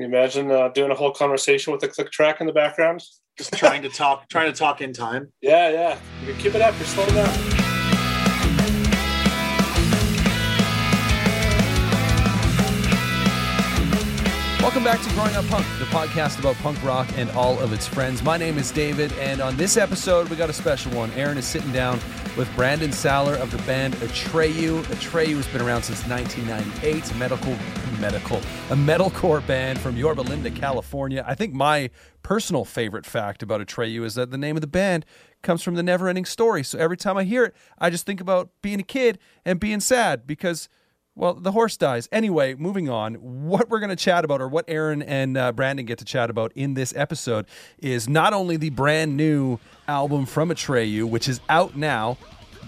you imagine uh, doing a whole conversation with a click track in the background? Just trying to talk, trying to talk in time. Yeah, yeah. You keep it up. You're slowing down. Welcome back to Growing Up Punk, the podcast about punk rock and all of its friends. My name is David, and on this episode, we got a special one. Aaron is sitting down with Brandon Saller of the band Atreyu. Atreyu has been around since 1998, a medical, medical, a metalcore band from Yorba Linda, California. I think my personal favorite fact about Atreyu is that the name of the band comes from the Never Ending Story. So every time I hear it, I just think about being a kid and being sad because well, the horse dies. Anyway, moving on. What we're going to chat about, or what Aaron and uh, Brandon get to chat about in this episode, is not only the brand new album from Atreyu, which is out now.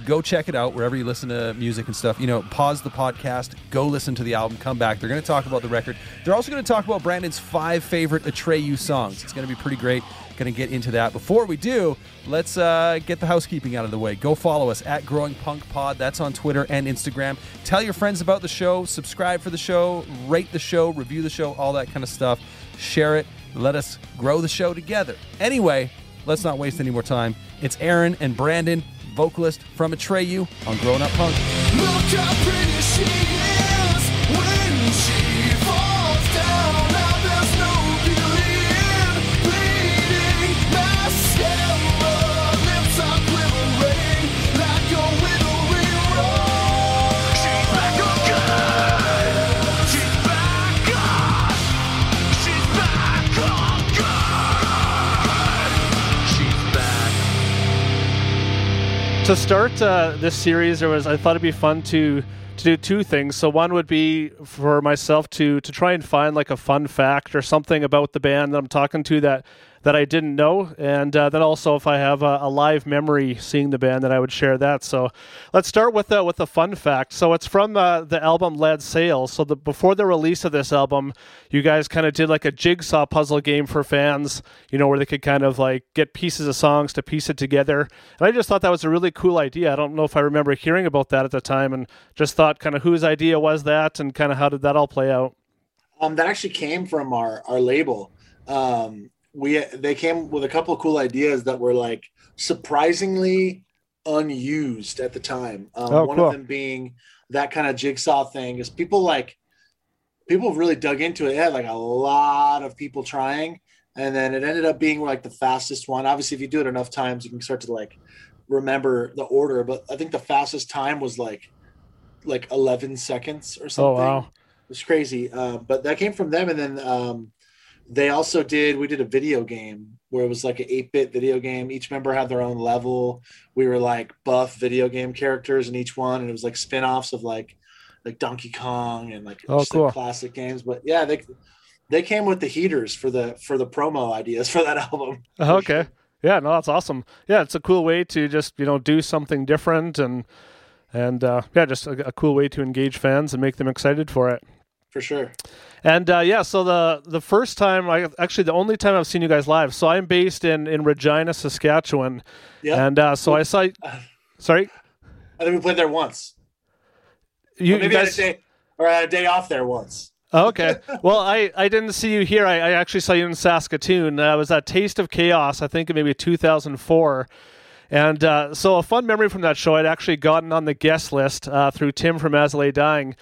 Go check it out wherever you listen to music and stuff. You know, pause the podcast, go listen to the album, come back. They're going to talk about the record. They're also going to talk about Brandon's five favorite Atreyu songs. It's going to be pretty great. Going to get into that. Before we do, let's uh, get the housekeeping out of the way. Go follow us at Growing Punk Pod. That's on Twitter and Instagram. Tell your friends about the show. Subscribe for the show. Rate the show. Review the show. All that kind of stuff. Share it. Let us grow the show together. Anyway, let's not waste any more time. It's Aaron and Brandon, vocalist from Atreyu on Growing Up Punk. To start uh, this series, there was I thought it'd be fun to to do two things. So one would be for myself to to try and find like a fun fact or something about the band that I'm talking to that that I didn't know, and uh, then also if I have a, a live memory seeing the band, that I would share that. So let's start with the with the fun fact. So it's from uh, the album Lead Sails. So the before the release of this album, you guys kind of did like a jigsaw puzzle game for fans, you know, where they could kind of like get pieces of songs to piece it together. And I just thought that was a really cool idea. I don't know if I remember hearing about that at the time, and just thought kind of whose idea was that, and kind of how did that all play out. Um, that actually came from our our label. Um, we they came with a couple of cool ideas that were like surprisingly unused at the time. Um, Oh, one cool. of them being that kind of jigsaw thing is people like people really dug into it. It had like a lot of people trying, and then it ended up being like the fastest one. Obviously, if you do it enough times, you can start to like remember the order. But I think the fastest time was like like 11 seconds or something. Oh wow! It was crazy. Uh, but that came from them. And then um, they also did, we did a video game where it was like an 8 bit video game. Each member had their own level. We were like buff video game characters in each one. And it was like spin offs of like, like Donkey Kong and like, Oh, just, like, classic games. But yeah, they, they came with the heaters for the, for the promo ideas for that album. Okay. Yeah, no, that's awesome. Yeah, it's a cool way to just you know do something different and and uh, yeah, just a, a cool way to engage fans and make them excited for it. For sure. And uh, yeah, so the the first time, I actually the only time I've seen you guys live. So I'm based in in Regina, Saskatchewan, Yeah. and uh, so I saw. Sorry, I think we played there once. you, Or you maybe guys. A day, or I had a day off there once. Oh, okay. Well, I, I didn't see you here. I, I actually saw you in Saskatoon. Uh, I was at Taste of Chaos, I think maybe 2004. And uh, so a fun memory from that show, I'd actually gotten on the guest list uh, through Tim from As Lay Dying.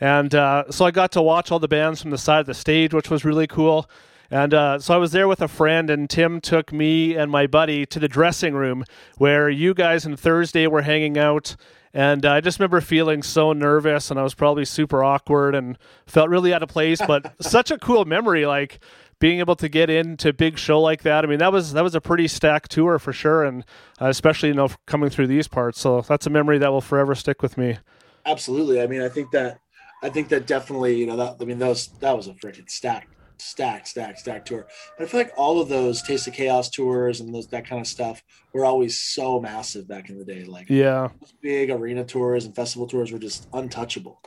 And uh, so I got to watch all the bands from the side of the stage, which was really cool. And uh, so I was there with a friend, and Tim took me and my buddy to the dressing room where you guys and Thursday were hanging out. And I just remember feeling so nervous, and I was probably super awkward and felt really out of place. But such a cool memory, like being able to get into a big show like that. I mean, that was that was a pretty stacked tour for sure, and uh, especially you know coming through these parts. So that's a memory that will forever stick with me. Absolutely. I mean, I think that I think that definitely, you know, that I mean, was that was a freaking stacked, stacked, stacked, stacked tour. But I feel like all of those Taste of Chaos tours and those that kind of stuff were always so massive back in the day. Like Yeah, big arena tours and festival tours were just untouchable.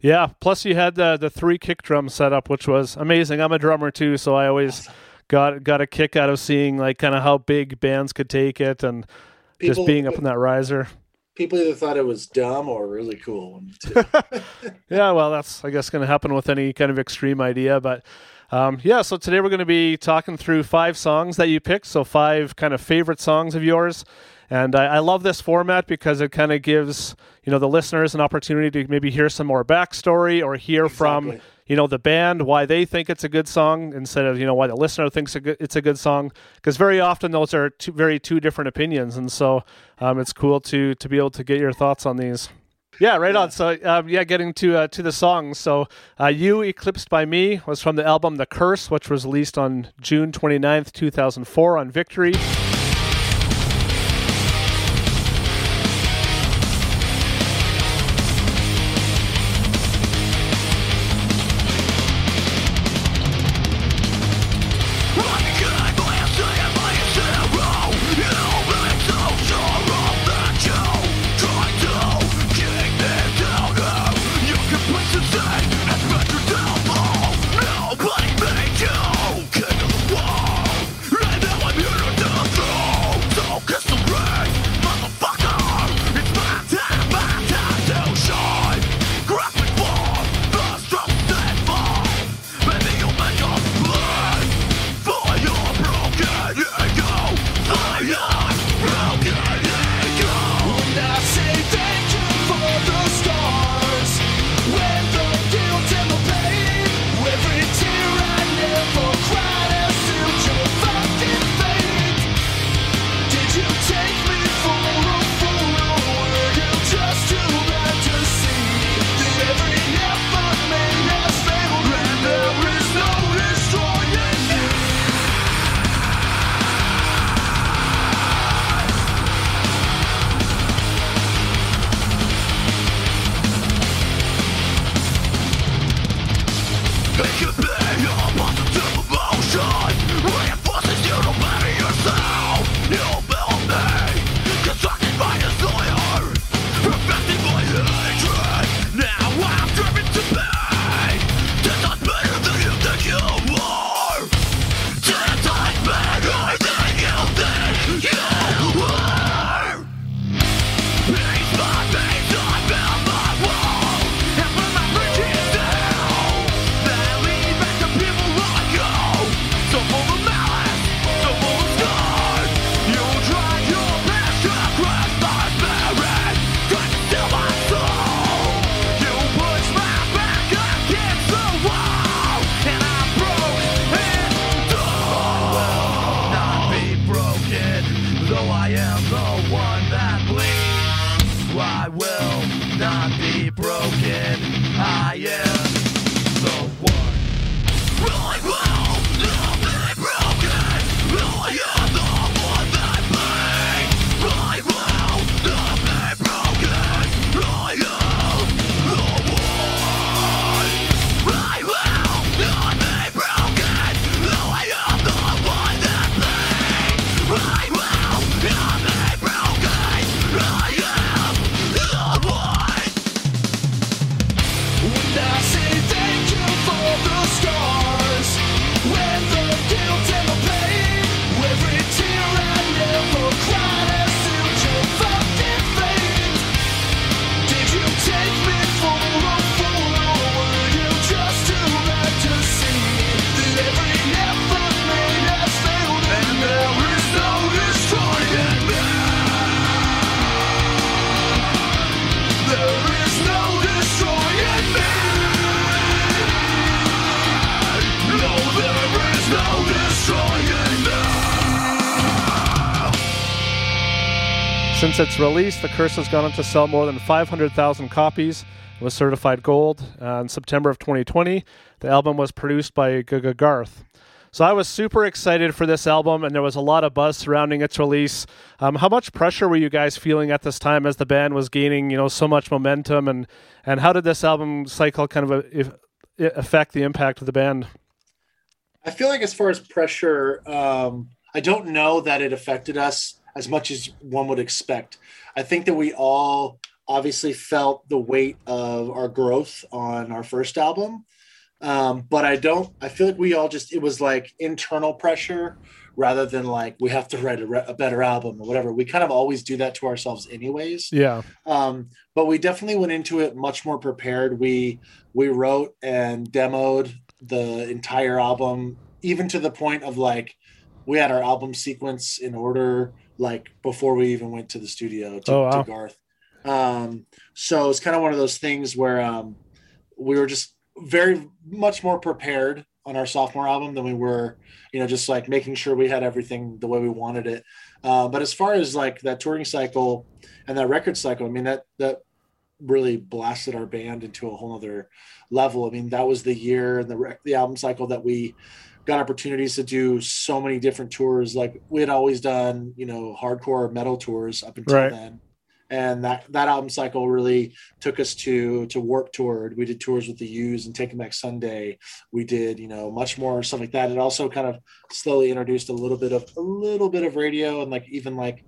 yeah. Plus you had the the three kick drum setup, which was amazing. I'm a drummer too, so I always got got a kick out of seeing like kind of how big bands could take it and People, just being up in that riser. People either thought it was dumb or really cool. Yeah, well, that's I guess going to happen with any kind of extreme idea, but Um, yeah, so today we're going to be talking through five songs that you picked. So, five kind of favorite songs of yours. And I, I love this format because it kind of gives you know the listeners an opportunity to maybe hear some more backstory or hear from Exactly. You know the band why they think it's a good song instead of you know why the listener thinks it's a good song. Because very often those are two, very two different opinions. And so um, it's cool to to be able to get your thoughts on these. Yeah right on. So um, yeah getting to uh, to the songs so uh, you eclipsed by me was from the album the curse which was released on june 29th 2004 on victory Since its release, The Curse has gone on to sell more than 500,000 copies. It was certified gold uh, in September of 2020. The album was produced by GGGarth. So I was super excited for this album, and there was a lot of buzz surrounding its release. Um, how much pressure were you guys feeling at this time as the band was gaining, you know, so much momentum, and and how did this album cycle kind of uh, if, affect the impact of the band? I feel like as far as pressure, um, I don't know that it affected us as much as one would expect. I think that we all obviously felt the weight of our growth on our first album. Um, but I don't, I feel like we all just, it was like internal pressure rather than like we have to write a, re- a better album or whatever. We kind of always do that to ourselves anyways. Yeah, Um, but we definitely went into it much more prepared. We we wrote and demoed the entire album, even to the point of like we had our album sequence in order like before we even went to the studio to, Oh, wow. to Garth. Um, so it's kind of one of those things where um, we were just very much more prepared on our sophomore album than we were, you know, just like making sure we had everything the way we wanted it. Uh, but as far as like that touring cycle and that record cycle, I mean that that really blasted our band into a whole other level. I mean that was the year and the rec- the album cycle that we got opportunities to do so many different tours. Like we had always done, you know, hardcore metal tours up until Right. then. And that, that album cycle really took us to to Warped Tour. We did tours with the Used and Taking Back Sunday. We did, you know, much more stuff like that. It also kind of slowly introduced a little bit of a little bit of radio and like even like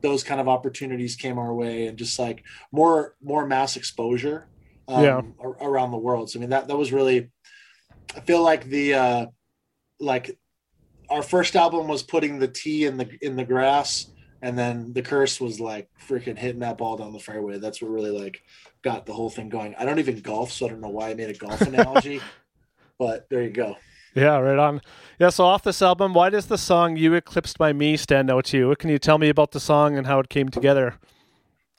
those kind of opportunities came our way and just like more more mass exposure um, Yeah. around the world. So I mean that that was really I feel like the uh like our first album was putting the tee in the in the grass and then the curse was like freaking hitting that ball down the fairway. That's what really like got the whole thing going. I don't even golf, so I don't know why I made a golf analogy, but there you go. Yeah, right on. Yeah, so off this album, why does the song "You Eclipsed by Me" stand out to you? What can you tell me about the song and how it came together?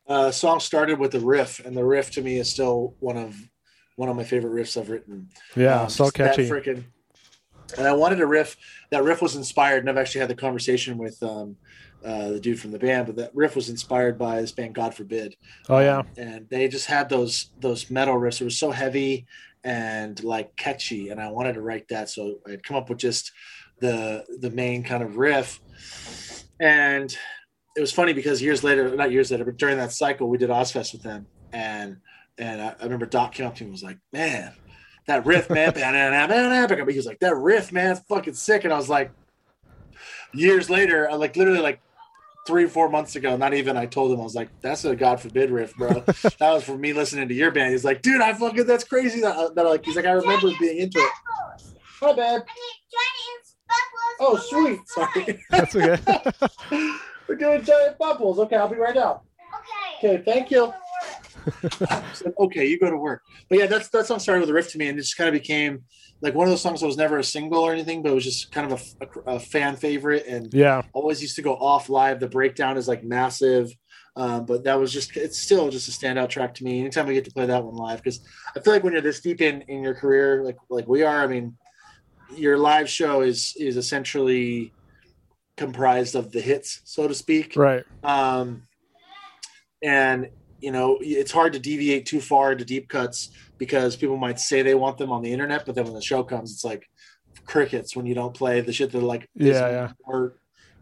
Uh, song started with the riff, and the riff to me is still one of one of my favorite riffs I've written. Yeah, Um, so catchy. Frickin', and I wanted a riff. That riff was inspired, and I've actually had the conversation with um, uh, the dude from the band. But that riff was inspired by this band, God Forbid. Oh yeah, Um, and they just had those those metal riffs. It was so heavy and like catchy, and I wanted to write that. So I'd come up with just the the main kind of riff, and it was funny because years later, not years later, but during that cycle, we did Ozzfest with them, and and I, I remember Doc came up to me and was like, "Man, that riff, man," he was like, "That riff, man, it's fucking sick," and I was like, years later, I like literally like three, four months ago, not even I told him, I was like, that's a God forbid riff, bro. that was for me listening to your band. He's like, dude, I fucking, that's crazy. That, uh, that like, he's like, I remember being into it. My bad. Oh, sweet. Sorry. that's okay. We're doing giant bubbles. Okay, I'll be right out. Okay, Okay, thank you. Said, okay, you go to work. But yeah, that's that song started with a riff to me, and it just kind of became like one of those songs that was never a single or anything, but it was just kind of a, a- a fan favorite, and yeah, always used to go off live. The breakdown is like massive. Um, but that was just it's still just a standout track to me anytime we get to play that one live because I feel like when you're this deep in in your career like like we are I mean your live show is is essentially comprised of the hits so to speak right. um, and you know it's hard to deviate too far into deep cuts because people might say they want them on the internet but then when the show comes it's like crickets when you don't play the shit that like is Yeah, yeah. more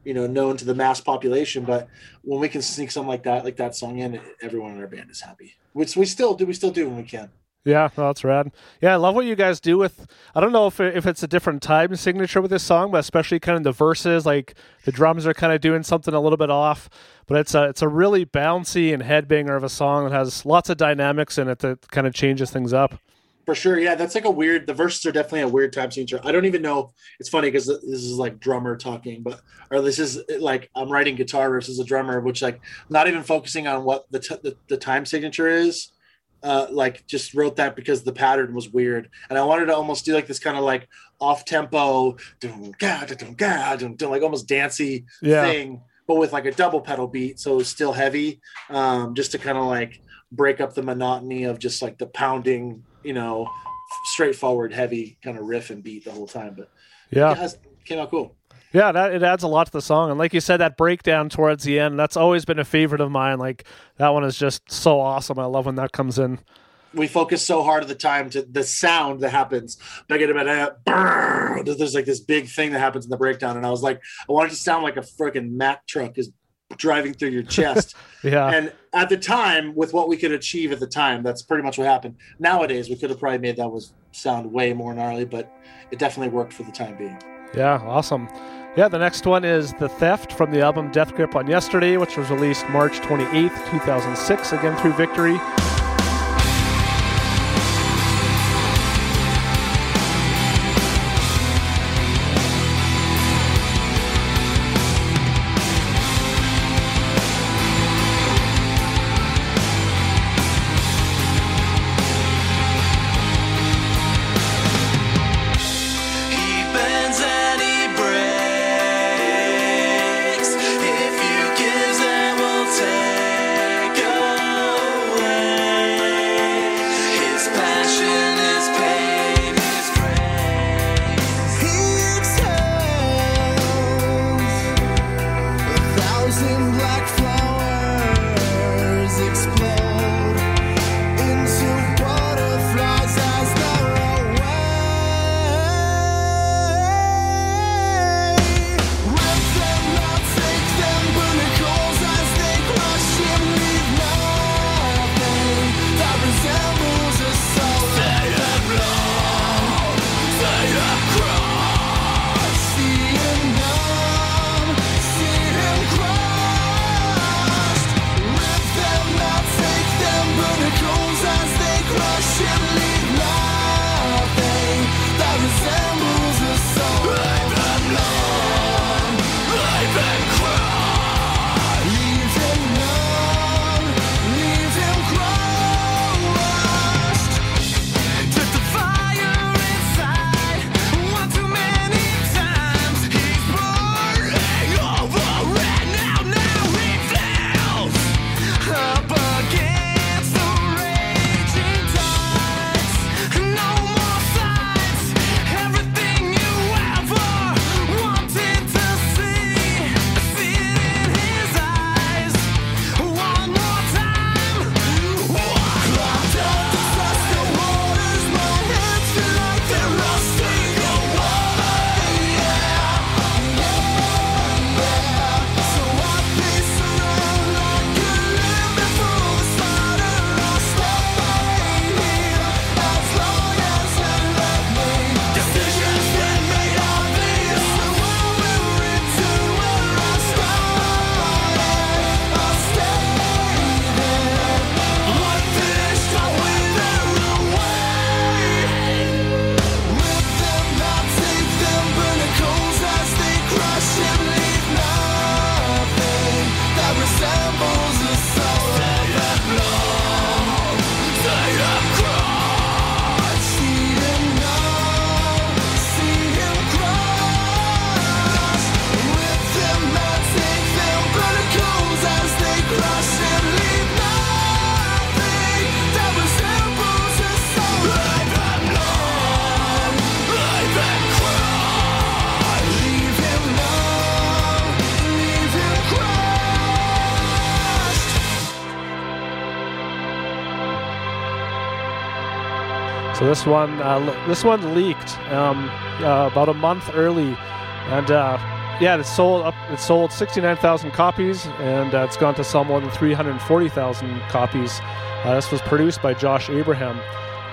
you know known to the mass population but when we can sneak something like that like that song in everyone in our band is happy which we still do we still do when we can Yeah, no, that's rad. Yeah, I love what you guys do with. I don't know if if it's a different time signature with this song, but especially kind of the verses, like the drums are kind of doing something a little bit off. But it's a it's a really bouncy and headbanger of a song that has lots of dynamics in it that kind of changes things up. For sure, yeah, that's like a weird. The verses are definitely a weird time signature. I don't even know. It's funny because this is like drummer talking, but or this is like I'm writing guitar as a drummer, which like not even focusing on what the t- the, the time signature is. Uh, like just wrote that because the pattern was weird, and I wanted to almost do like this kind of like off tempo, like almost dancey Yeah. thing, but with like a double pedal beat, so it was still heavy, um, just to kind of like break up the monotony of just like the pounding, you know, straightforward, heavy kind of riff and beat the whole time. But Yeah. it has, came out cool. Yeah, that it adds a lot to the song, and like you said, that breakdown towards the end, that's always been a favorite of mine. Like that one is just so awesome. I love when that comes in. We focus so hard at the time to the sound that happens. There's like this big thing that happens in the breakdown, and I was like, I wanted to sound like a freaking Mack truck is driving through your chest. Yeah, and at the time, with what we could achieve at the time, that's pretty much what happened. Nowadays, we could have probably made that was sound way more gnarly, but it definitely worked for the time being. yeah, awesome. Yeah, the next one is The Theft from the album Death Grip on Yesterday, which was released March 28th, 2006, again through Victory. So this one, uh, this one leaked um, uh, about a month early, and uh, yeah, it sold up. It sold 69,000 copies, and uh, it's gone to sell more than 340,000 copies. Uh, this was produced by Josh Abraham.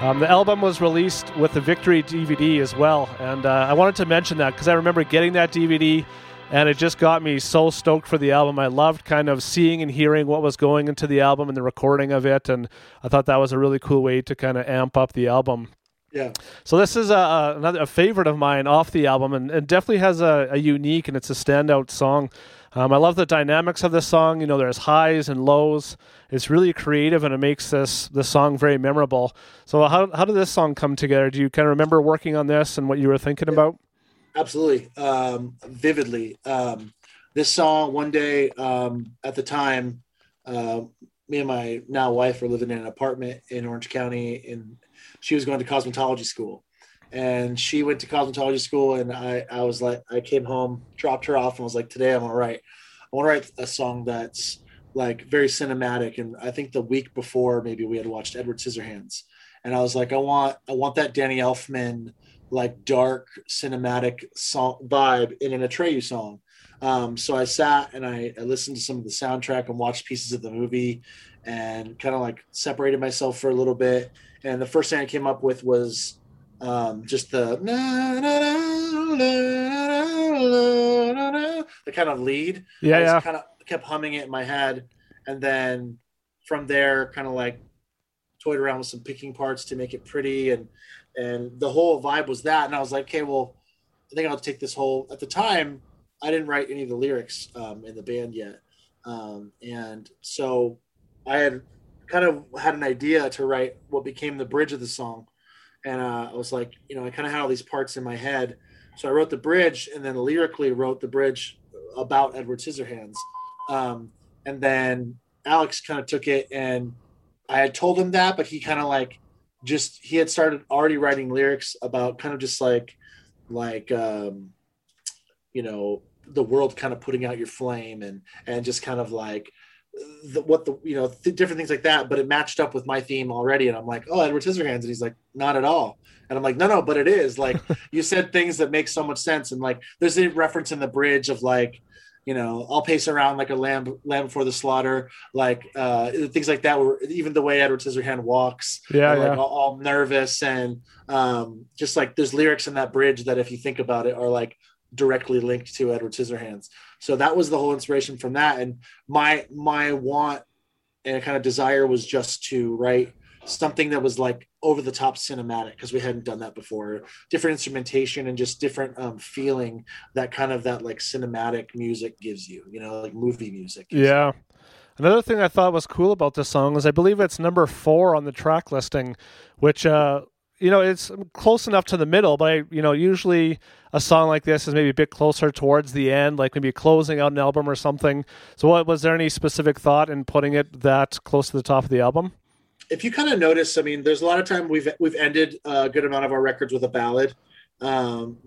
Um, the album was released with the Victory DVD as well, and uh, I wanted to mention that because I remember getting that DVD, and it just got me so stoked for the album. I loved kind of seeing and hearing what was going into the album and the recording of it, and I thought that was a really cool way to kind of amp up the album. Yeah. So this is a, another a favorite of mine off the album, and, and definitely has a, a unique and it's a standout song. Um, I love the dynamics of this song. You know, there's highs and lows. It's really creative, and it makes this this song very memorable. So how how did this song come together? Do you kind of remember working on this and what you were thinking about? Absolutely, um, vividly. Um, this song, one day um, at the time, uh, me and my now wife were living in an apartment in Orange County, and she was going to cosmetology school. And she went to cosmetology school, and I, I was like, I came home, dropped her off, and was like, today I want to write, I want to write a song that's like very cinematic. And I think the week before, maybe we had watched Edward Scissorhands, and I was like, I want, I want that Danny Elfman like dark cinematic song vibe in an Atreyu song. Um, so I sat and I, I, listened to some of the soundtrack and watched pieces of the movie and kind of like separated myself for a little bit. And the first thing I came up with was um, just the the kind of lead. Yeah, I yeah. Kind of kept humming it in my head, and then from there, kind of like toyed around with some picking parts to make it pretty and and the whole vibe was that and i was like okay well i think i'll take this whole at the time i didn't write any of the lyrics um, in the band yet. Um, and so i had kind of had an idea to write what became the bridge of the song. And uh, i was like you know i kind of had all these parts in my head. So i wrote the bridge and then lyrically wrote the bridge about edward scissorhands. Um, and then alex kind of took it and i had told him that but he kind of like just he had started already writing lyrics about kind of just like like um you know the world kind of putting out your flame and and just kind of like the, what the you know th- different things like that but it matched up with my theme already. And i'm like oh edward scissorhands. And he's like not at all. And i'm like no no but it is. Like you said things that make so much sense. And like there's a reference in the bridge of like you know, I'll pace around like a lamb, lamb before the slaughter, like uh, things like that. Where even the way Edward Scissorhand walks, Yeah, and, like yeah. all, all nervous and um, just like there's lyrics in that bridge that, if you think about it, are like directly linked to Edward Scissorhands. So that was the whole inspiration from that. And my my want and kind of desire was just to write something that was like over the top cinematic because we hadn't done that before different instrumentation and just different um, feeling that kind of that like cinematic music gives you you know like movie music. Yeah. Another thing I thought was cool about this song is I believe it's number four on the track listing, which uh, you know it's close enough to the middle, but I, you know usually a song like this is maybe a bit closer towards the end, like maybe closing out an album or something. So, what was there any specific thought in putting it that close to the top of the album? If you kind of notice, I mean, there's a lot of time we've we've ended a good amount of our records with a ballad. Um,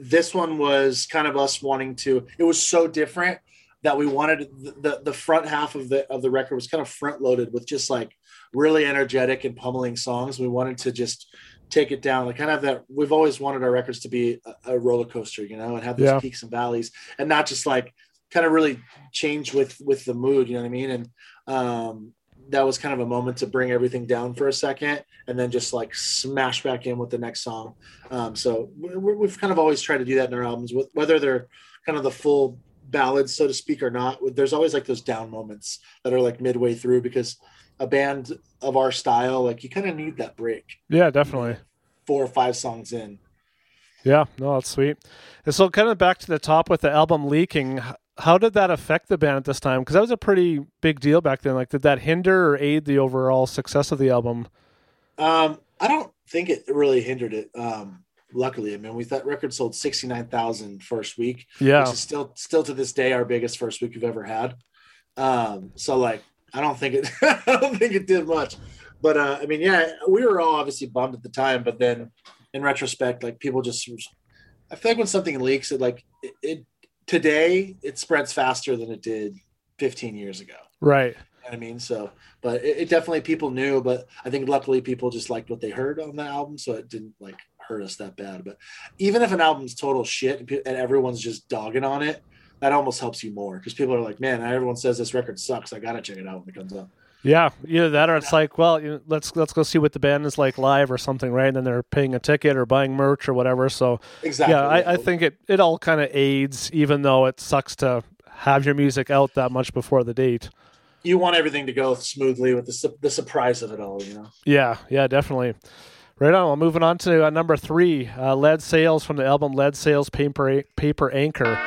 this one was kind of us wanting to. It was so different that we wanted the, the front half of the of the record was kind of front loaded with just like really energetic and pummeling songs. We wanted to just take it down, like kind of that. We've always wanted our records to be a, a roller coaster, you know, and have those Yeah. peaks and valleys, and not just like kind of really change with with the mood. You know what I mean? And um, that was kind of a moment to bring everything down for a second and then just like smash back in with the next song. Um, so we- we've kind of always tried to do that in our albums, whether they're kind of the full ballads, so to speak, or not. There's always like those down moments that are like midway through because a band of our style, like you kind of need that break Yeah, definitely. four or five songs in. Yeah, no, that's sweet. And so, kind of back to the top with the album leaking, how did that affect the band at this time? Because that was a pretty big deal back then. Like, did that hinder or aid the overall success of the album? Um, I don't think it really hindered it. Um, luckily, I mean, we that record sold 69,000 first week. Yeah, which is still still to this day our biggest first week we've ever had. Um, so like I don't think it I don't think it did much. But uh, I mean, yeah, we were all obviously bummed at the time, but then in retrospect, like people just I feel like when something leaks, it like it, it today it spreads faster than it did 15 years ago. right. know what I mean? So, but it, it definitely people knew, but I think luckily people just liked what they heard on the album, so it didn't like hurt us that bad. But even if an album's total shit and and everyone's just dogging on it, that almost helps you more because people are like, man, everyone says this record sucks. I gotta check it out when it comes out. Yeah, either that or it's like, well, you know, let's let's go see what the band is like live or something, right? And then they're paying a ticket or buying merch or whatever. So Exactly. yeah, I, I think it it all kind of aids, even though it sucks to have your music out that much before the date. you want everything to go smoothly with the su- the surprise of it all. You know. Yeah, yeah, definitely. Right on. Well, moving on to uh, number three, uh, Lead Sails from the album Lead Sails Paper Paper Anchor.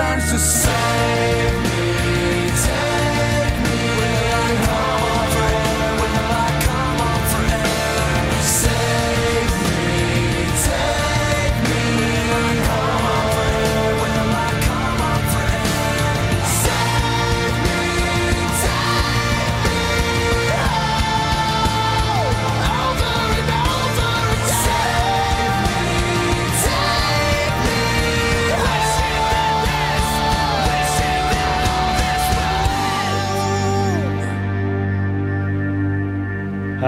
Turns to save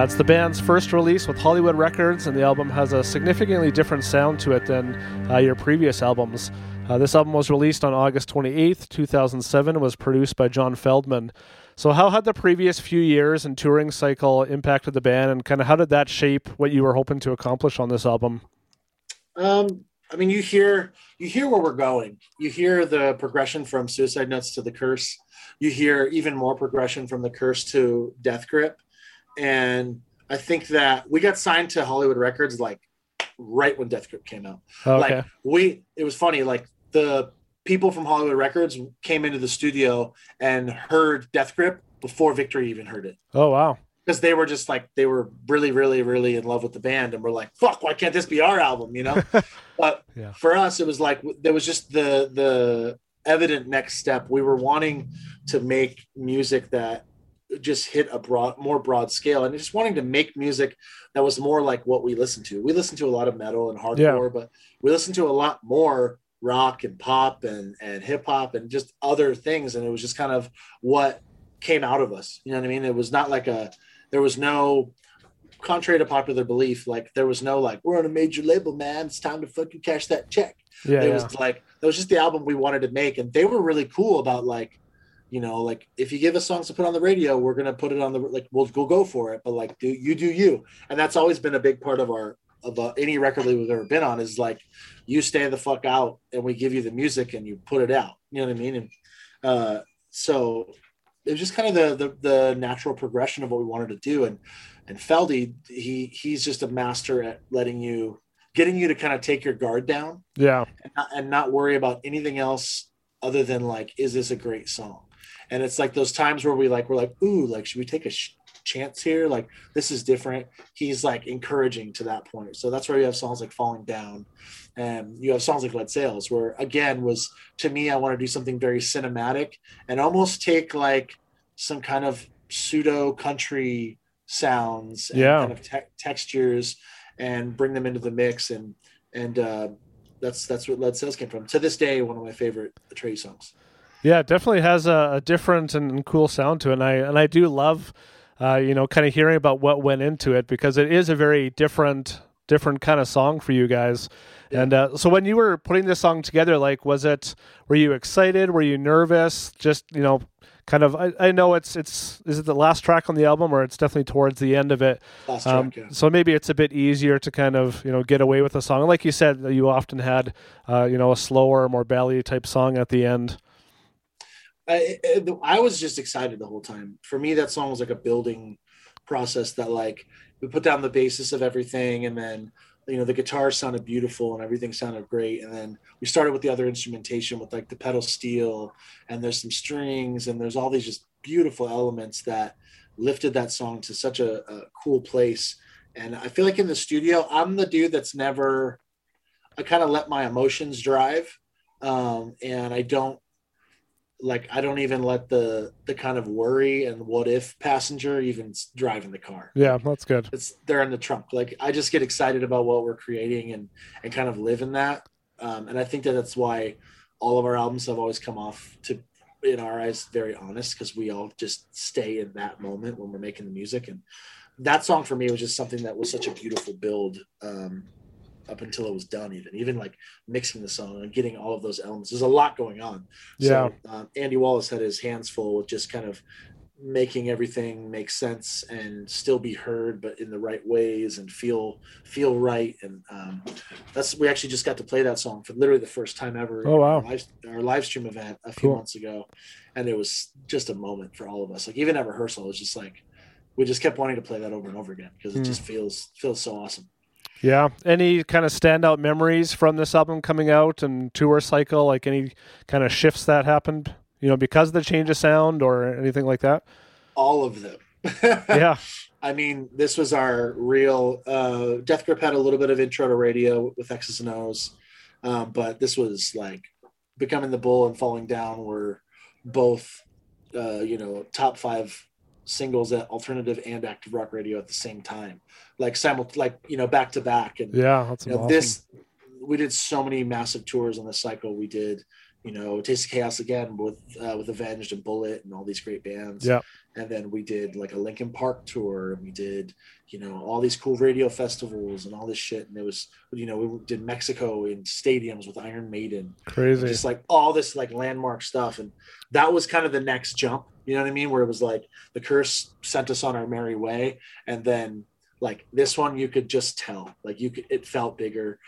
That's the band's first release with Hollywood Records, and the album has a significantly different sound to it than uh, your previous albums. Uh, this album was released on August 28th, 2007, and was produced by John Feldmann. So, how had the previous few years and touring cycle impacted the band, and kind of how did that shape what you were hoping to accomplish on this album? Um, I mean, you hear you hear where we're going. You hear the progression from Suicide Notes to the Curse. You hear even more progression from the Curse to Death Grip, and I think that we got signed to Hollywood Records like right when Death Grip came out. Oh, Okay. Like we, it was funny. Like the people from Hollywood Records came into the studio and heard Death Grip before Victory even heard it oh, wow. because they were just like they were really, really, really in love with the band, and we're like, "Fuck, why can't this be our album?" You know. but Yeah. for us, it was like there was just the the evident next step. We were wanting to make music that just hit a broad, more broad scale, and just wanting to make music that was more like what we listened to. We listened to a lot of metal and hardcore, but we listened to a lot more rock and pop and and hip hop and just other things, and it was just kind of what came out of us. You know what I mean? It was not like a there was no contrary to popular belief, like there was no like, we're on a major label, man. It's time to fucking cash that check. Yeah, it yeah. was like that was just the album we wanted to make, and they were really cool about like, you know, like if you give us songs to put on the radio, we're gonna put it on the like we'll we'll go for it, but like do you do you, and that's always been a big part of our of uh, any record label we've ever been on is like you stay the fuck out and we give you the music and you put it out. You know what I mean? And uh, so it was just kind of the, the the natural progression of what we wanted to do, and and Feldy he he's just a master at letting you getting you to kind of take your guard down yeah. and not, and not worry about anything else other than like is this a great song and it's like those times where we like we're like ooh like should we take a sh- chance here like this is different he's like encouraging to that point so that's where you have songs like falling down and you have songs like lead sails where again was to me i want to do something very cinematic and almost take like some kind of pseudo country sounds and Yeah. kind of te- textures and bring them into the mix and and uh, that's that's what Lead Sails came from. To this day, one of my favorite Trey songs. Yeah, it definitely has a, a different and cool sound to it, and I and I do love, uh, you know, kind of hearing about what went into it because it is a very different different kind of song for you guys. And uh, so when you were putting this song together, like, was it? Were you excited? Were you nervous? Just you know, kind of. I, I know it's it's is it the last track on the album or it's definitely towards the end of it. Last Um, track, yeah. So maybe it's a bit easier to kind of you know get away with a song. Like you said, you often had uh, you know a slower, more bally type song at the end. I, I was just excited the whole time. For me, that song was like a building process that like we put down the basis of everything, and then you know the guitar sounded beautiful and everything sounded great, and then we started with the other instrumentation with like the pedal steel, and there's some strings, and there's all these just beautiful elements that lifted that song to such a, a cool place. And I feel like in the studio, I'm the dude that's never. I kind of let my emotions drive, um, and I don't like I don't even let the the kind of worry and what if passenger even drive in the car. Yeah, that's good. It's they're in the trunk. Like I just get excited about what we're creating and and kind of live in that. Um, and I think that that's why all of our albums have always come off to in our eyes very honest because we all just stay in that moment when we're making the music and that song for me was just something that was such a beautiful build um, up until it was done even even like mixing the song and getting all of those elements there's a lot going on Yeah. so um, andy wallace had his hands full with just kind of making everything make sense and still be heard but in the right ways and feel feel right and um, that's we actually just got to play that song for literally the first time ever Oh, wow. our live, our live stream event a few Cool. months ago and it was just a moment for all of us like even at rehearsal it was just like we just kept wanting to play that over and over again because it Hmm. just feels feels so awesome Yeah. Any kind of standout memories from this album coming out and tour cycle? Like any kind of shifts that happened, you know, because of the change of sound or anything like that? all of them Yeah. I mean, this was our real. Uh, Death Grip had a little bit of intro to radio with X's and O's, um, but this was like becoming the bull and falling down were both, uh, you know, top five singles at alternative and active rock radio at the same time, like simul, like you know, back to back. And Yeah. That's you know, awesome. this we did so many massive tours on the cycle. We did you know, Taste of Chaos again with uh, with Avenged and Bullet and all these great bands. Yeah. And then we did like a Linkin Park tour, and we did, you know, all these cool radio festivals and all this shit. And it was, you know, we did Mexico in stadiums with Iron Maiden, Crazy. just like all this like landmark stuff. And that was kind of the next jump. You know what I mean? Where it was like the curse sent us on our merry way, and then like this one, you could just tell, like you could, it felt bigger.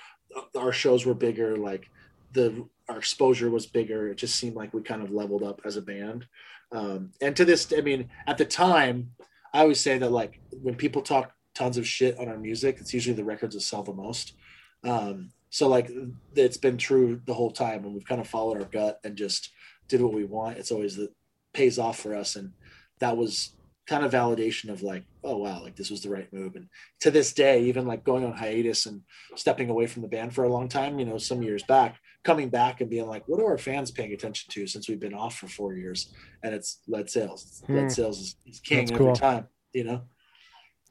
Our shows were bigger, like the our exposure was bigger. It just seemed like we kind of leveled up as a band. Um, and to this, I mean, at the time, I always say that like when people talk tons of shit on our music, it's usually the records that sell the most. Um, so like it's been true the whole time, and we've kind of followed our gut and just did what we want. It's always that pays off for us, and that was kind of validation of like, oh wow, like this was the right move. And to this day, even like going on hiatus and stepping away from the band for a long time, you know, some years back, coming back and being like, what are our fans paying attention to since we've been off for four years? And it's lead sails. Hmm. Lead sails is, is king every time, you know?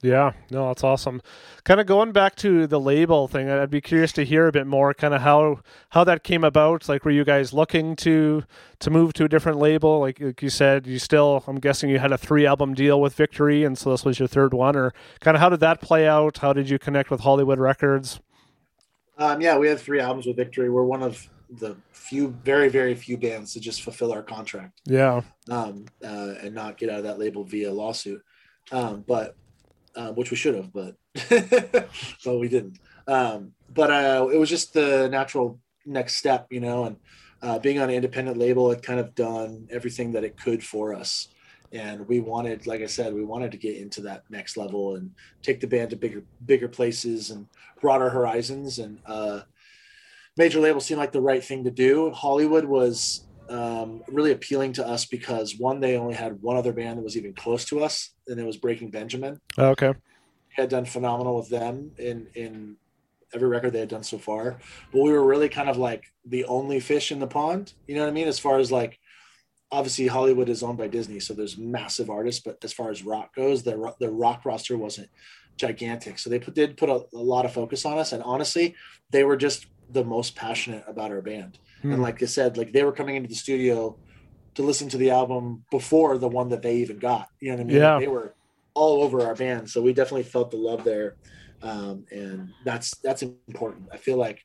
Yeah, no, that's awesome. Kind of going back to the label thing, I'd be curious to hear a bit more, kind of how how that came about. Like, were you guys looking to to move to a different label? Like, like you said, you still, I'm guessing you had a three album deal with Victory, and so this was your third one. Or kind of how did that play out? How did you connect with Hollywood Records? Um, yeah, we had three albums with Victory. We're one of the few, very, very few bands to just fulfill our contract. Yeah, um, uh, and not get out of that label via lawsuit. Um, but uh, which we should have, but but we didn't. Um, but uh, it was just the natural next step, you know. And uh, being on an independent label, it kind of done everything that it could for us. And we wanted, like I said, we wanted to get into that next level and take the band to bigger, bigger places and broader horizons. And uh, major label seemed like the right thing to do. Hollywood was um, really appealing to us because one, they only had one other band that was even close to us, and it was Breaking Benjamin. okay, Had done phenomenal with them in in every record they had done so far, but we were really kind of like the only fish in the pond. You know what I mean? As far as like, obviously Hollywood is owned by Disney, so there's massive artists, but as far as rock goes, the the rock roster wasn't gigantic, so they put, did put a, a lot of focus on us, and honestly, they were just the most passionate about our band. Hmm. And like I said, like they were coming into the studio to listen to the album before the one that they even got. You know what I mean? Yeah. They were all over our band. So we definitely felt the love there. Um, and that's that's important. I feel like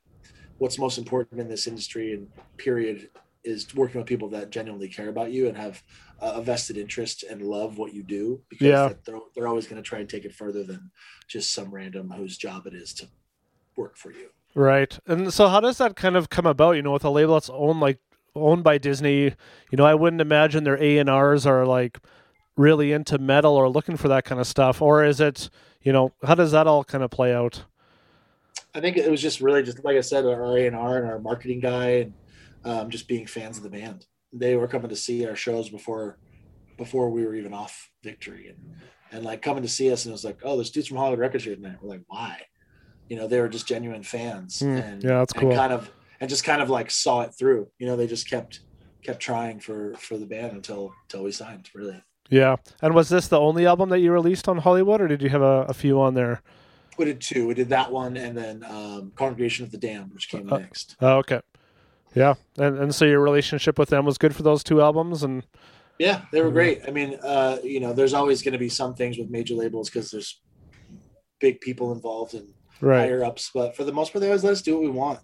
what's most important in this industry and period is working with people that genuinely care about you and have a vested interest and love what you do because Yeah. they're, they're always going to try and take it further than just some random whose job it is to work for you. Right. And so how does that kind of come about, you know, with a label that's owned like owned by Disney, you know, I wouldn't imagine their A&Rs are like really into metal or looking for that kind of stuff or is it, you know, how does that all kind of play out? I think it was just really just like I said, our A and R and our marketing guy, and um, just being fans of the band. They were coming to see our shows before before we were even off Victory, and and like coming to see us, and it was like, oh, there's dudes from Hollywood Records here tonight. We're like, why? You know, they were just genuine fans, Hmm, and yeah, that's cool. kind of and just kind of like saw it through. You know, they just kept kept trying for for the band until until we signed. Really, Yeah. And was this the only album that you released on Hollywood or did you have a, a few on there? we did two. We did that one, and then um, Congregation of the Damned, which came Uh, next. Oh, okay. Yeah. And and so your relationship with them was good for those two albums and Yeah, they were Mhm. great. I mean, uh, you know, there's always going to be some things with major labels because there's big people involved and right. higher ups, but for the most part, they always let us do what we want.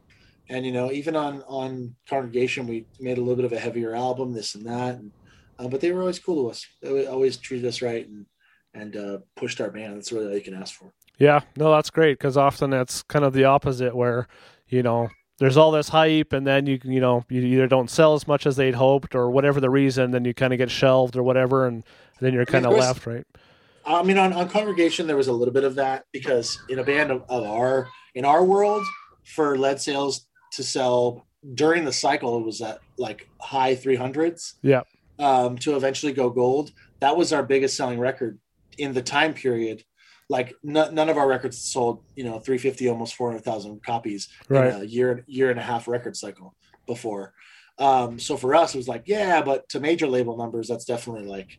And you know, even on on Congregation, we made a little bit of a heavier album, this and that, and, uh, but they were always cool to us. They always treated us right and and uh, pushed our band. That's really all you can ask for. Yeah, no, that's great because often that's kind of the opposite where, you know, there's all this hype and then you you know you either don't sell as much as they'd hoped or whatever the reason, then you kind of get shelved or whatever, and then you're kind of left, right? I mean, on, on Congregation, there was a little bit of that because in a band of, of our in our world, for lead sails to sell during the cycle, it was at like high three hundreds. Yeah. Um, to eventually go gold, that was our biggest selling record in the time period. Like n- none of our records sold, you know, three fifty, almost four hundred thousand copies Right. in a year year and a half record cycle before. Um, so for us, it was like, yeah, but to major label numbers, that's definitely like,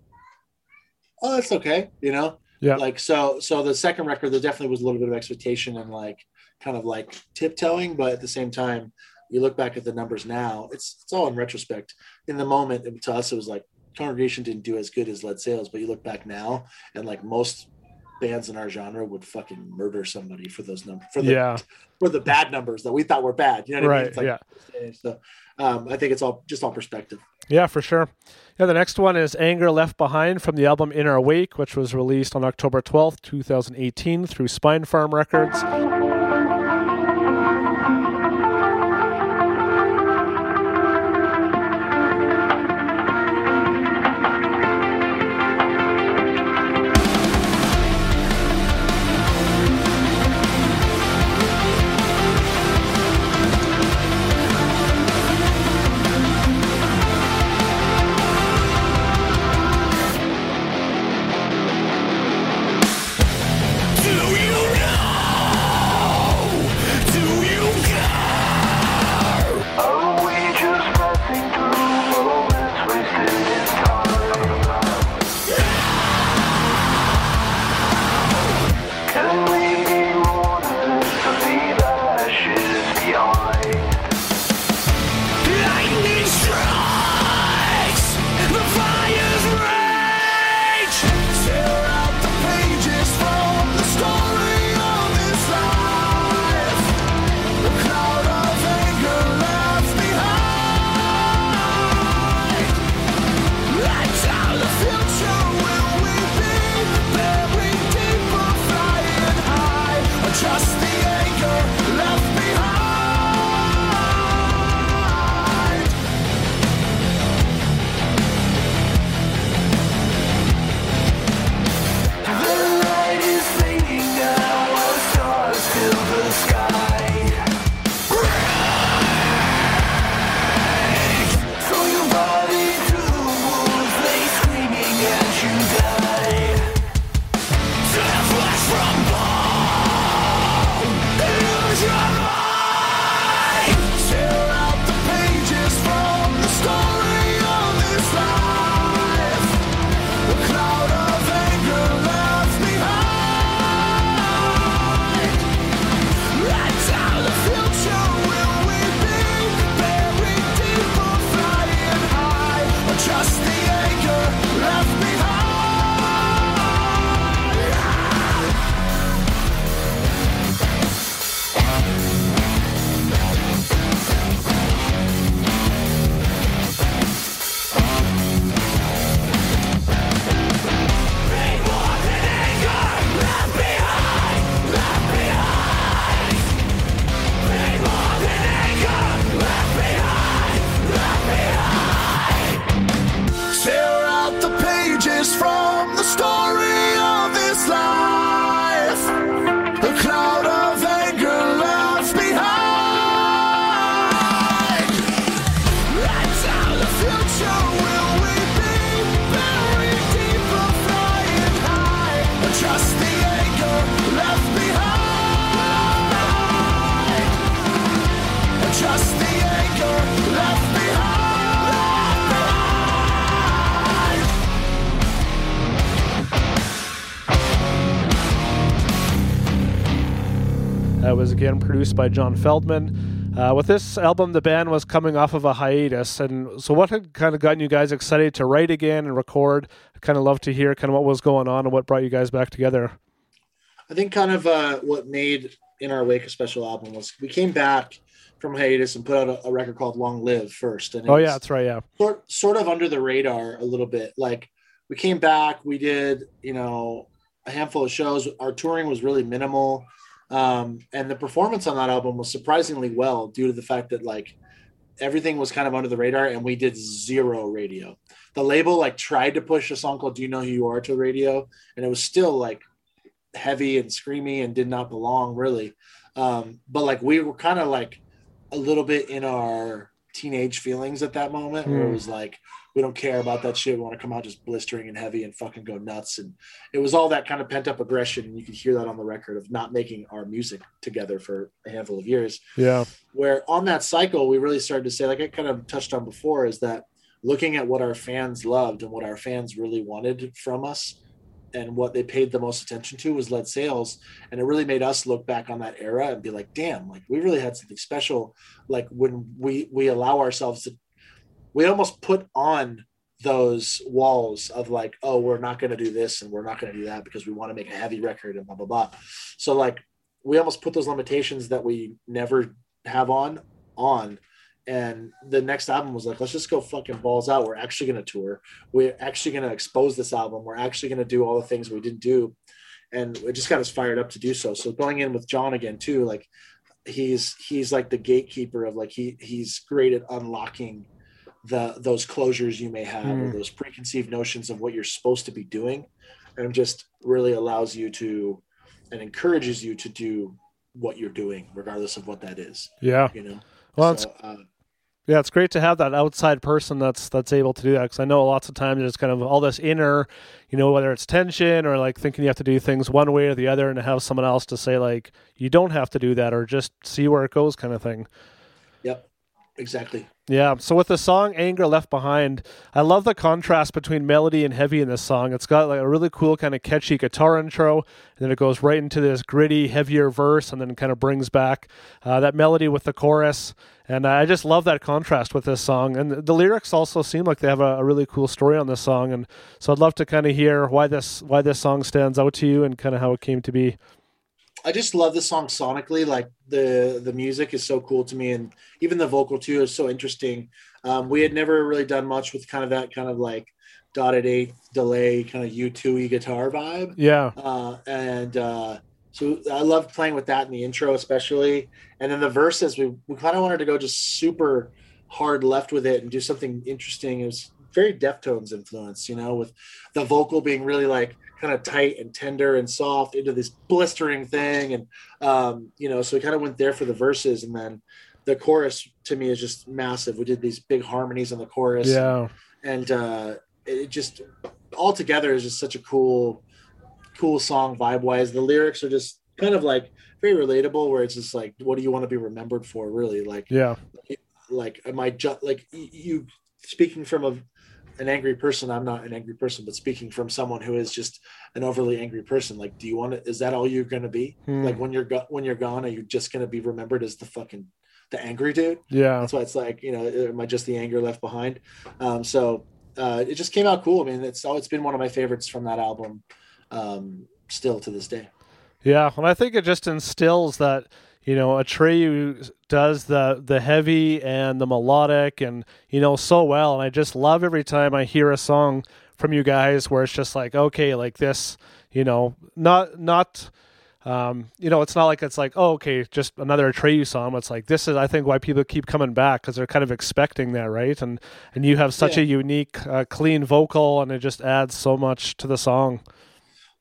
oh, that's okay, you know. Yeah. Like so, so the second record, there definitely was a little bit of expectation and like kind of like tiptoeing, but at the same time, You look back at the numbers now, it's it's all in retrospect. In the moment, it- to us, it was like Congregation didn't do as good as Lead Sails, but you look back now, and like most bands in our genre would fucking murder somebody for those numbers for the Yeah. for the bad numbers that we thought were bad. You know what I mean? Right. It's like, yeah. So um, I think it's all just all perspective. Yeah, for sure. Yeah, the next one is Anger Left Behind from the album In Our Wake, which was released on October 12th, 2018 through Spinefarm Records. Again produced by John Feldmann. Uh, with this album, the band was coming off of a hiatus, and so what had kind of gotten you guys excited to write again and record? I'd kind of love to hear kind of what was going on and what brought you guys back together. I think kind of uh, what made in our wake a special album was we came back from hiatus and put out a, a record called Long Live first. And Oh yeah, that's right. Yeah, sort sort of under the radar a little bit. Like we came back, we did you know a handful of shows. Our touring was really minimal, um, and the performance on that album was surprisingly well due to the fact that like everything was kind of under the radar and we did zero radio. The label like tried to push a song called "Do You Know Who You Are" to radio, and it was still like heavy and screamy and did not belong really. Um, but like we were kind of like a little bit in our teenage feelings at that moment where it Hmm. was like we don't care about that shit. We want to come out just blistering and heavy and fucking go nuts. And it was all that kind of pent up aggression. And you could hear that on the record of not making our music together for a handful of years. yeah, Where on that cycle, we really started to say, like I kind of touched on before, is that looking at what our fans loved and what our fans really wanted from us and what they paid the most attention to was lead sails and it really made us look back on that era and be like damn like we really had something special like when we we allow ourselves to we almost put on those walls of like oh we're not going to do this and we're not going to do that because we want to make a heavy record and blah blah blah. So like we almost put those limitations that we never have on on. And the next album was like let's just go fucking balls out. We're actually going to tour. We're actually going to expose this album. We're actually going to do all the things we didn't do. And it just got us fired up to do so. So going in with john again too like he's he's like the gatekeeper of like he he's great at unlocking the those closures you may have or Mm. those preconceived notions of what you're supposed to be doing and just really allows you to and encourages you to do what you're doing regardless of what that is Yeah. you know Well, it's so, uh, Yeah, it's great to have that outside person that's that's able to do that because I know lots of times there's kind of all this inner, you know, whether it's tension or like thinking you have to do things one way or the other, and to have someone else to say like you don't have to do that or just see where it goes, kind of thing. Exactly Yeah. So with the song "Anger Left Behind," I love the contrast between melody and heavy in this song. It's got like a really cool kind of catchy guitar intro, and then it goes right into this gritty, heavier verse, and then kind of brings back uh, that melody with the chorus. And I just love that contrast with this song. And the, the lyrics also seem like they have a, a really cool story on this song. And so I'd love to kind of hear why this why this song stands out to you and kind of how it came to be. I just love the song sonically. Like the the music is so cool to me, and even the vocal too is so interesting. Um, we had never really done much with kind of that kind of like dotted eighth delay kind of U two e guitar vibe, Yeah. uh, and uh, so I loved playing with that in the intro, especially. And then the verses, we we kind of wanted to go just super hard left with it and do something interesting. It was very Deftones influence, you know, with the vocal being really like kind of tight and tender and soft into this blistering thing. And, um, you know, so we kind of went there for the verses. And then the chorus to me is just massive. We did these big harmonies on the chorus. Yeah. And uh, it just all together is just such a cool, cool song vibe wise. The lyrics are just kind of like very relatable, where it's just like, what do you want to be remembered for, really? Like, Yeah. like am i just like you speaking from a an angry person i'm not an angry person but speaking from someone who is just an overly angry person like do you want to is that all you're going to be? Hmm. like when you're go- when you're gone are you just going to be remembered as the fucking the angry dude? Yeah. that's why it's like you know am i just the anger left behind? Um so uh it just came out cool. I mean it's oh it's been one of my favorites from that album um still to this day. Yeah, and I think it just instills that you know Atreyu does the the heavy and the melodic and you know so well, and I just love every time I hear a song from you guys where it's just like okay, like this, you know, not not. Um, you know, it's not like it's like, oh, okay, just another Atreyu song. It's like this is, I think, why people keep coming back because they're kind of expecting that, right? And and you have such Yeah. a unique, uh, clean vocal, and it just adds so much to the song.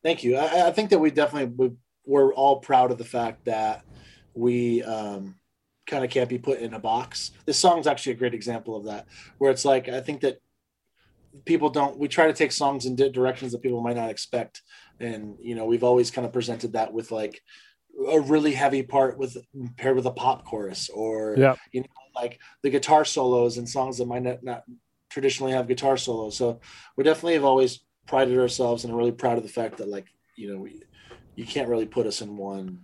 Thank you. I, I think that we definitely we, we're all proud of the fact that we um, kind of can't be put in a box. This song's actually a great example of that, where it's like I think that people don't. We try to take songs in directions that people might not expect, and you know we've always kind of presented that with like a really heavy part with paired with a pop chorus or Yeah. you know like the guitar solos and songs that might not, not traditionally have guitar solos. So we definitely have always prided ourselves and are really proud of the fact that like you know we, you can't really put us in one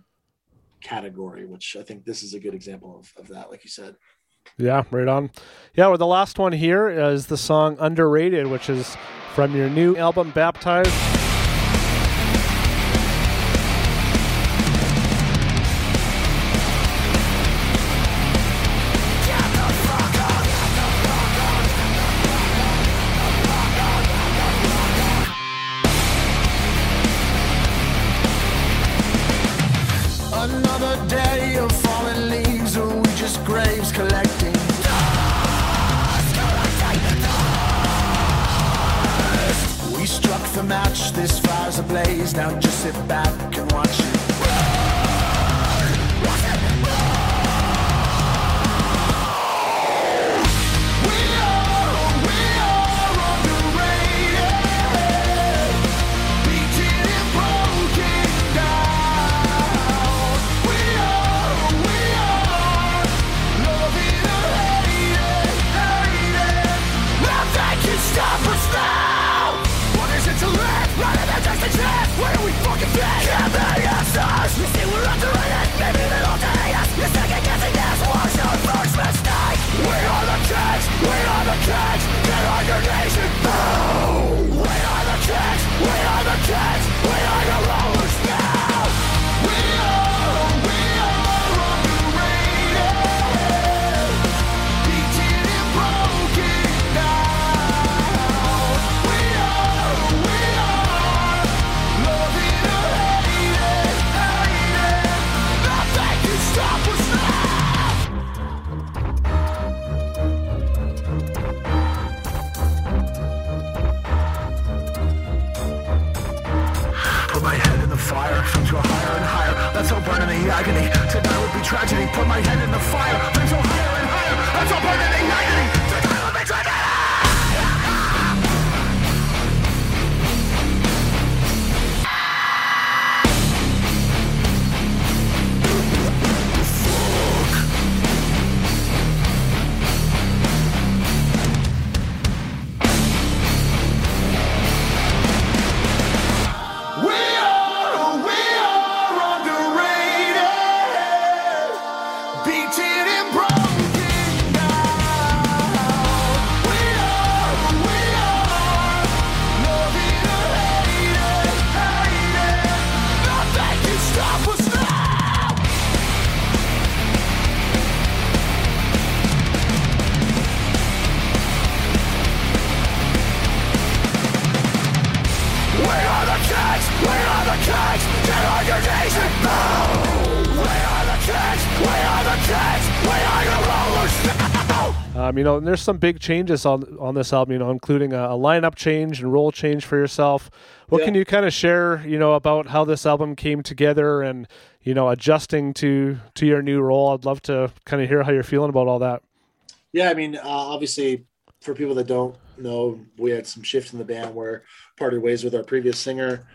category which i think this is a good example of, of that like you said Yeah, right on. Yeah, well, the last one here is the song Underrated, which is from your new album Baptized. Of fallen leaves, or we just graves collecting. We struck the match, this fire's ablaze. Now just sit back and watch it. Higher Let's burn in the agony. Tonight would be tragedy. Put my head in the fire. To higher and higher. Let's all burn in the agony you know, and there's some big changes on on this album. You know, including a, a lineup change and role change for yourself. What Yeah. can you kind of share? You know, about how this album came together and you know adjusting to to your new role. I'd love to kind of hear how you're feeling about all that. Yeah, I mean, uh, obviously, for people that don't know, we had some shift in the band where parted ways with our previous singer.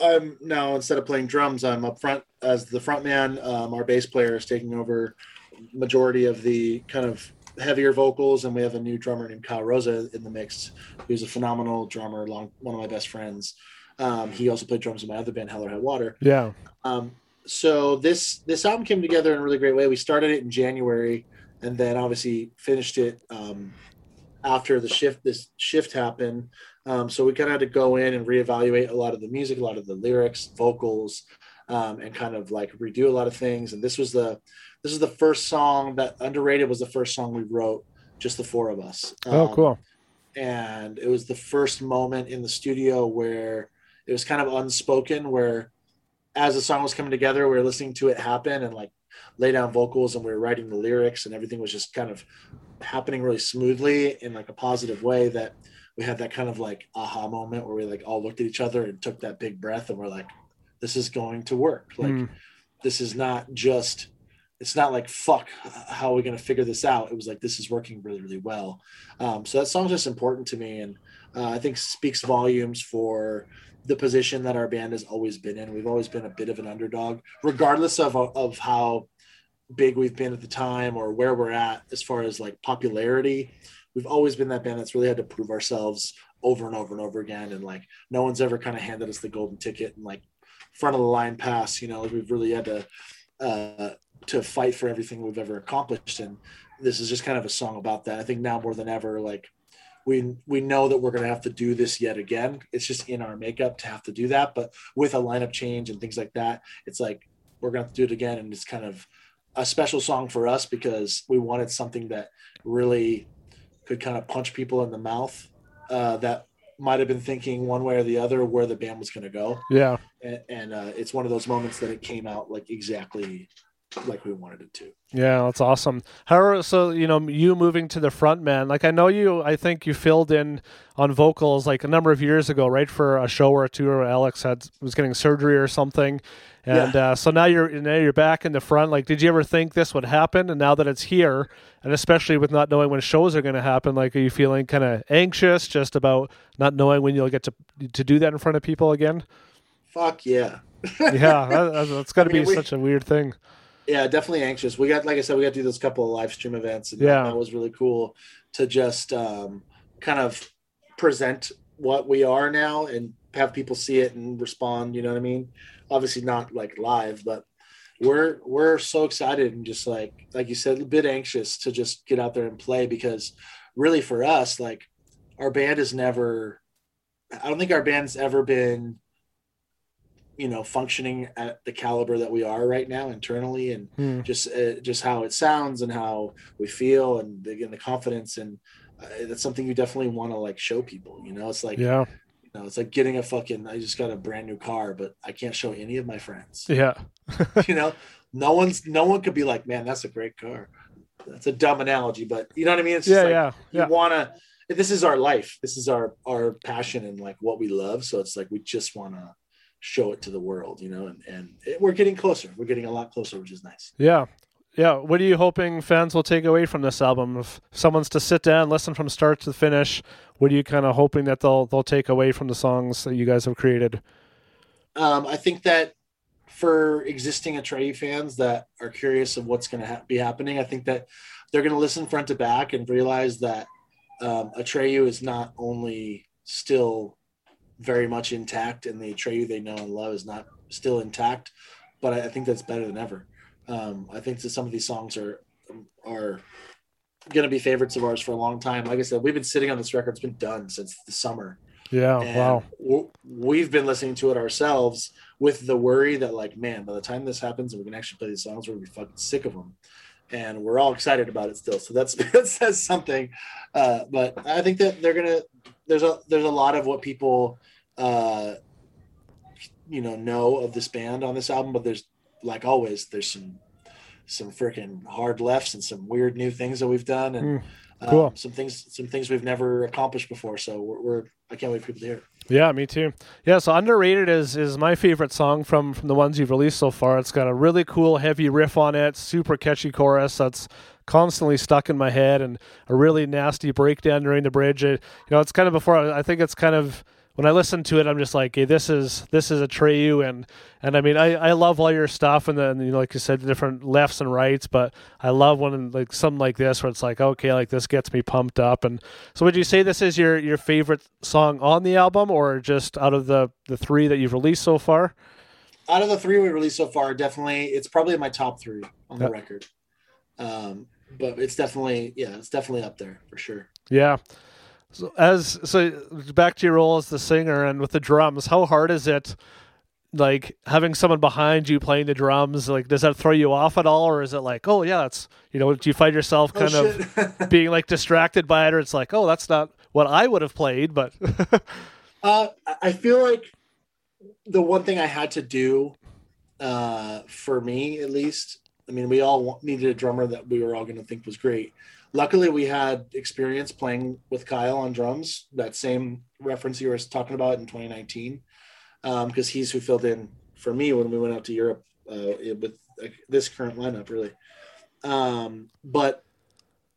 I'm now instead of playing drums, I'm up front as the front man. Um, our bass player is taking over majority of the kind of heavier vocals, and we have a new drummer named Kyle Rosa in the mix, who's a phenomenal drummer, long one of my best friends. Um, he also played drums in my other band, Hell or High Water. Yeah. Um, so this this album came together in a really great way. We started it in January, and then obviously finished it um, after the shift. This shift happened, um, so we kind of had to go in and reevaluate a lot of the music, a lot of the lyrics, vocals, um, and kind of like redo a lot of things. And this was the this is the first song that underrated was the first song we wrote, just the four of us. Oh, Um, cool. and it was the first moment in the studio where it was kind of unspoken where as the song was coming together we were listening to it happen and like lay down vocals and we were writing the lyrics and everything was just kind of happening really smoothly in like a positive way that we had that kind of like aha moment where we like all looked at each other and took that big breath and we're like this is going to work like Mm. this is not just it's not like fuck how are we going to figure this out? It was like this is working really really well. Um, so that song's just important to me and uh, i think speaks volumes for the position that our band has always been in. We've always been a bit of an underdog regardless of of how big we've been at the time or where we're at as far as like popularity. We've always been that band that's really had to prove ourselves over and over and over again and like no one's ever kind of handed us the golden ticket and like front of the line pass you know we've really had to uh to fight for everything we've ever accomplished and this is just kind of a song about that. I think now more than ever like we we know that we're going to have to do this yet again. It's just in our makeup to have to do that but with a lineup change and things like that it's like we're going to have to do it again and it's kind of a special song for us because we wanted something that really could kind of punch people in the mouth uh, that might have been thinking one way or the other where the band was going to go. Yeah. and, and uh, it's one of those moments that it came out like exactly like we wanted it to Yeah, that's awesome. How so? You know, you moving to the front man. Like I know you. I think you filled in on vocals like a number of years ago, right? For a show or two, where Alex had was getting surgery or something, and uh, so now you're now you're back in the front. Like, did you ever think this would happen? And now that it's here, and especially with not knowing when shows are going to happen, like, are you feeling kind of anxious just about not knowing when you'll get to to do that in front of people again? fuck yeah Yeah, that, that's, that's got to I mean, be we- such a weird thing. Yeah definitely anxious we got like i said we got to do those couple of live stream events and Yeah. that, that was really cool to just um, kind of present what we are now and have people see it and respond you know what i mean obviously not like live but we're we're so excited and just like like you said a bit anxious to just get out there and play because really for us like our band has never i don't think our band's ever been you know functioning at the caliber that we are right now internally and Hmm. just uh, just how it sounds and how we feel and again the confidence. And uh, that's something you definitely want to like show people you know? It's like Yeah, you know it's like getting a fucking i just got a brand new car but i can't show any of my friends. Yeah, you know? No one's no one could be like man that's a great car. That's a dumb analogy but you know what i mean? It's just yeah, like, yeah, you yeah. want to this is our life. This is our our passion and like what we love. So it's like we just want to show it to the world, you know, and, and it, we're getting closer. We're getting a lot closer, which is nice. Yeah. Yeah. What are you hoping fans will take away from this album? If someone's to sit down, listen from start to finish, what are you kind of hoping that they'll they'll take away from the songs that you guys have created? Um, I think that for existing Atreyu fans that are curious of what's going to ha- be happening, I think that they're going to listen front to back and realize that um, Atreyu is not only still very much intact and the Atreyu they know and love is not still intact, but I, I think that's better than ever. Um, I think that some of these songs are are going to be favorites of ours for a long time. Like I said, we've been sitting on this record; it's been done since the summer. Yeah. And wow. We've been listening to it ourselves with the worry that, like, man, by the time this happens and we can actually play these songs, we're gonna be fucking sick of them. And we're all excited about it still. So that's that says something. Uh, but I think that they're gonna. There's a there's a lot of what people, uh, you know, know of this band on this album. But there's like always, there's some some freaking hard lefts and some weird new things that we've done and. Mm, cool. um, some things, some things we've never accomplished before. So we're, we're I can't wait for people to hear. it. Yeah, me too. Yeah, so underrated is is my favorite song from from the ones you've released so far. It's got a really cool heavy riff on it, super catchy chorus that's constantly stuck in my head, and a really nasty breakdown during the bridge. It, you know, it's kind of before. I think it's kind of when I listen to it, I'm just like, hey, this is this is Atreyu, and and I mean, I, I love all your stuff, and then you know, like you said, the different lefts and rights, but I love when like something like this where it's like, okay, like this gets me pumped up. And so, would you say this is your your favorite song on the album, or just out of the the three that you've released so far? Out of the three we released so far, definitely it's probably my top three on the record. Um, but it's definitely yeah, it's definitely up there for sure. Yeah. So as so back to your role as the singer and with the drums, how hard is it like having someone behind you playing the drums? Like does that throw you off at all or is it like, oh yeah, that's you know, do you find yourself kind oh, of being like distracted by it or it's like, oh that's not what I would have played, but Uh, I- I feel like the one thing I had to do, uh, for me at least, I mean, we all needed a drummer that we were all going to think was great. Luckily, we had experience playing with Kyle on drums. That same reference you were talking about in 2019, because he's who filled in for me when we went out to Europe uh, with like, this current lineup, really. Um, but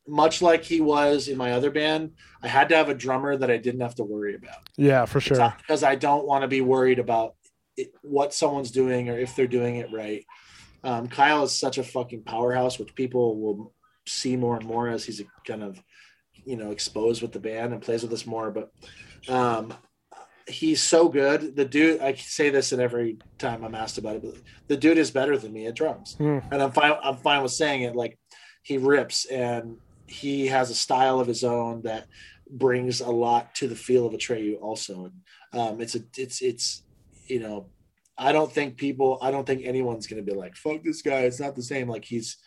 much like he was in my other band, I had to have a drummer that I didn't have to worry about yeah, for sure. because I don't want to be worried about it, what someone's doing or if they're doing it right. Um, Kyle is such a fucking powerhouse, which people will see more and more as he's kind of, you know, exposed with the band and plays with us more. But um, he's so good. The dude, I say this in every time I'm asked about it, but the dude is better than me at drums, Hmm. and I'm fine. I'm fine with saying it. Like he rips and he has a style of his own that brings a lot to the feel of Atreyu also. And um, it's a it's it's you know I don't think people I don't think anyone's gonna be like fuck this guy. It's not the same. Like he's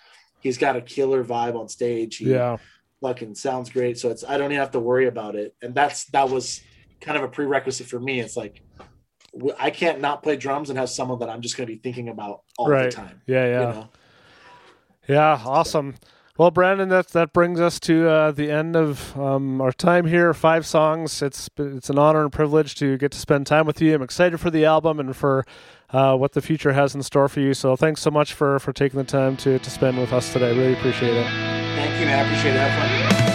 he's got a killer vibe on stage. He Yeah. fucking sounds great. So it's I don't even have to worry about it. And that's that was kind of a prerequisite for me. It's like I can't not play drums and have someone that I'm just gonna be thinking about all Right. the time. Yeah, yeah. You know? Yeah, awesome. Well, Brandon, that that brings us to uh, the end of um, our time here. Five songs. It's it's an honor and privilege to get to spend time with you. I'm excited for the album and for uh, what the future has in store for you. So, thanks so much for for taking the time to to spend with us today. Really appreciate it. Thank you, man. I appreciate it.